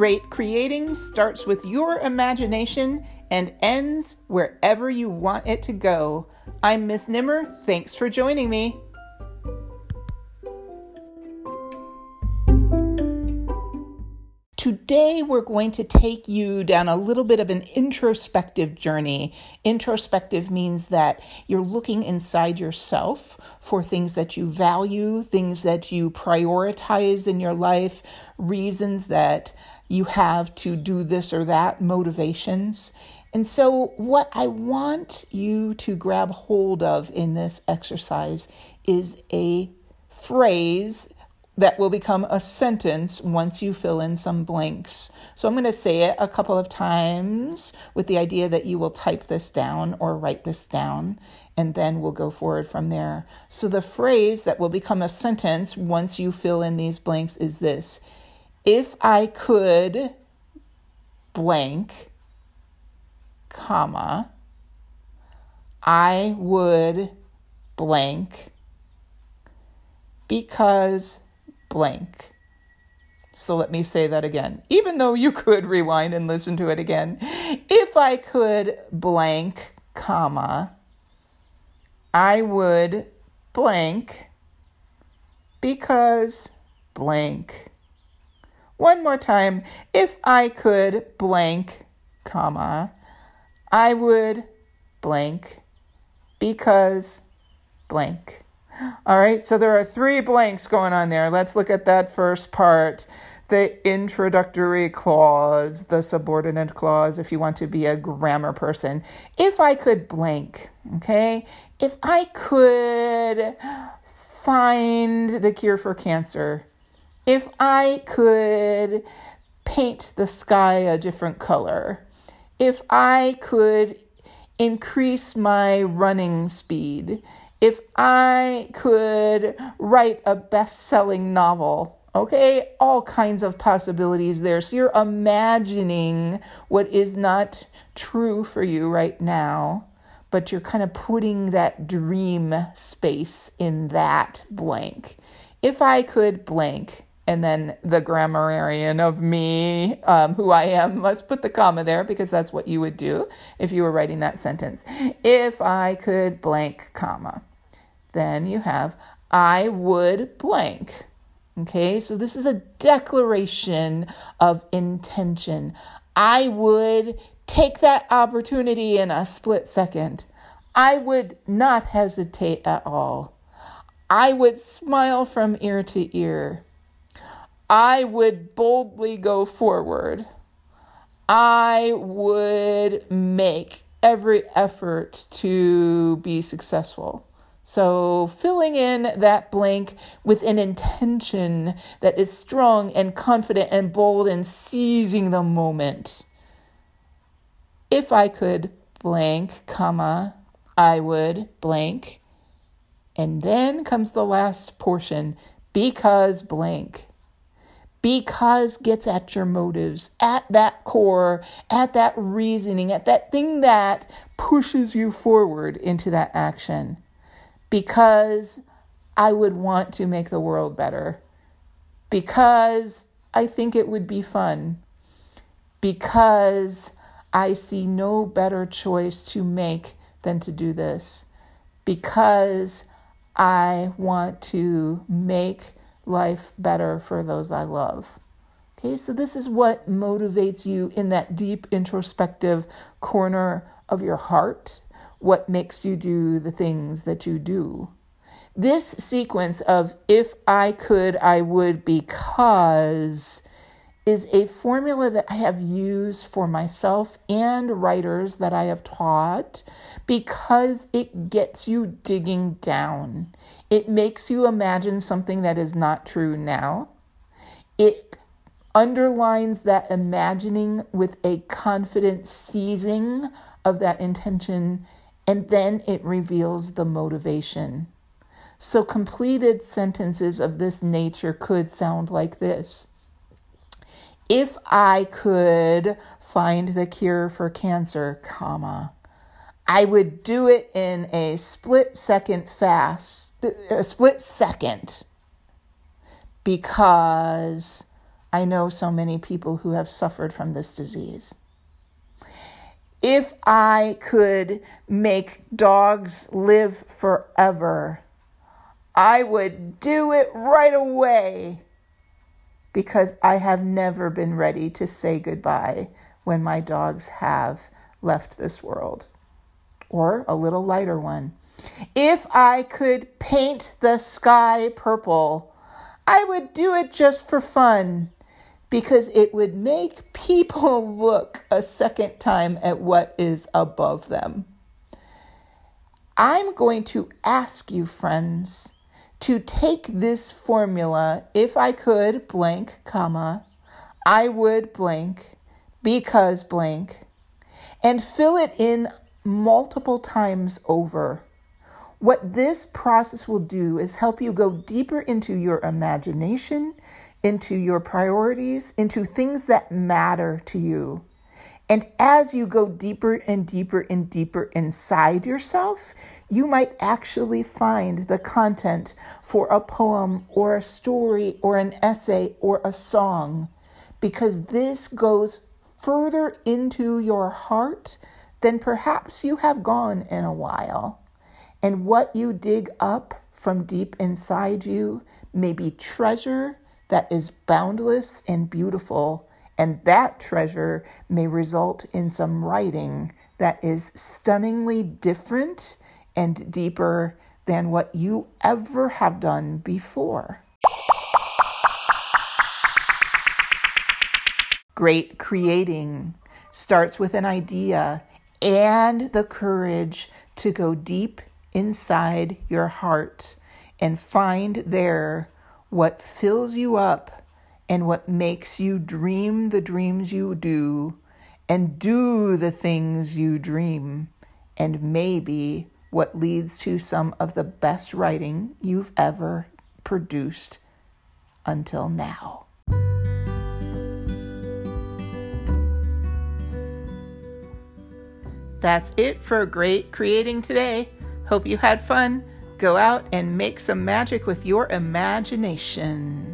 great creating starts with your imagination and ends wherever you want it to go. I'm Miss Nimmer. Thanks for joining me. Today, we're going to take you down a little bit of an introspective journey. Introspective means that you're looking inside yourself for things that you value, things that you prioritize in your life, reasons that you have to do this or that, motivations. And so, what I want you to grab hold of in this exercise is a phrase that will become a sentence once you fill in some blanks. So I'm going to say it a couple of times with the idea that you will type this down or write this down, and then we'll go forward from there. So the phrase that will become a sentence once you fill in these blanks is this If I could blank, comma, I would blank because blank. So let me say that again, even though you could rewind and listen to it again. If I could blank, comma, I would blank because blank. One more time. If I could blank, comma, I would blank because blank. All right, so there are three blanks going on there. Let's look at that first part the introductory clause, the subordinate clause, if you want to be a grammar person. If I could blank, okay? If I could find the cure for cancer, if I could paint the sky a different color, if I could increase my running speed, if I could write a best selling novel, okay, all kinds of possibilities there. So you're imagining what is not true for you right now, but you're kind of putting that dream space in that blank. If I could blank, and then the grammarian of me, um, who I am, must put the comma there because that's what you would do if you were writing that sentence. If I could blank, comma. Then you have, I would blank. Okay, so this is a declaration of intention. I would take that opportunity in a split second. I would not hesitate at all. I would smile from ear to ear. I would boldly go forward. I would make every effort to be successful. So, filling in that blank with an intention that is strong and confident and bold and seizing the moment. If I could blank, comma, I would blank. And then comes the last portion because blank. Because gets at your motives, at that core, at that reasoning, at that thing that pushes you forward into that action because I would want to make the world better, because I think it would be fun, because I see no better choice to make than to do this, because I want to make life better for those I love. Okay, so this is what motivates you in that deep introspective corner of your heart what makes you do the things that you do. This sequence of if I could, I would because is a formula that I have used for myself and writers that I have taught because it gets you digging down. It makes you imagine something that is not true now. It underlines that imagining with a confident seizing of that intention and then it reveals the motivation. So, completed sentences of this nature could sound like this If I could find the cure for cancer, comma, I would do it in a split second fast, a split second, because I know so many people who have suffered from this disease. If I could make dogs live forever, I would do it right away because I have never been ready to say goodbye when my dogs have left this world. Or a little lighter one. If I could paint the sky purple, I would do it just for fun because it would make people look a second time at what is above them. I'm going to ask you, friends, to take this formula, if I could, blank, comma, I would blank, because blank, and fill it in multiple times over. What this process will do is help you go deeper into your imagination, into your priorities, into things that matter to you. And as you go deeper and deeper and deeper inside yourself, you might actually find the content for a poem or a story or an essay or a song, because this goes further into your heart than perhaps you have gone in a while. And what you dig up from deep inside you may be treasure that is boundless and beautiful. And that treasure may result in some writing that is stunningly different and deeper than what you ever have done before. Great creating starts with an idea and the courage to go deep inside your heart and find there what fills you up and what makes you dream the dreams you do and do the things you dream, and maybe what leads to some of the best writing you've ever produced until now. That's it for great creating today. Hope you had fun. Go out and make some magic with your imagination.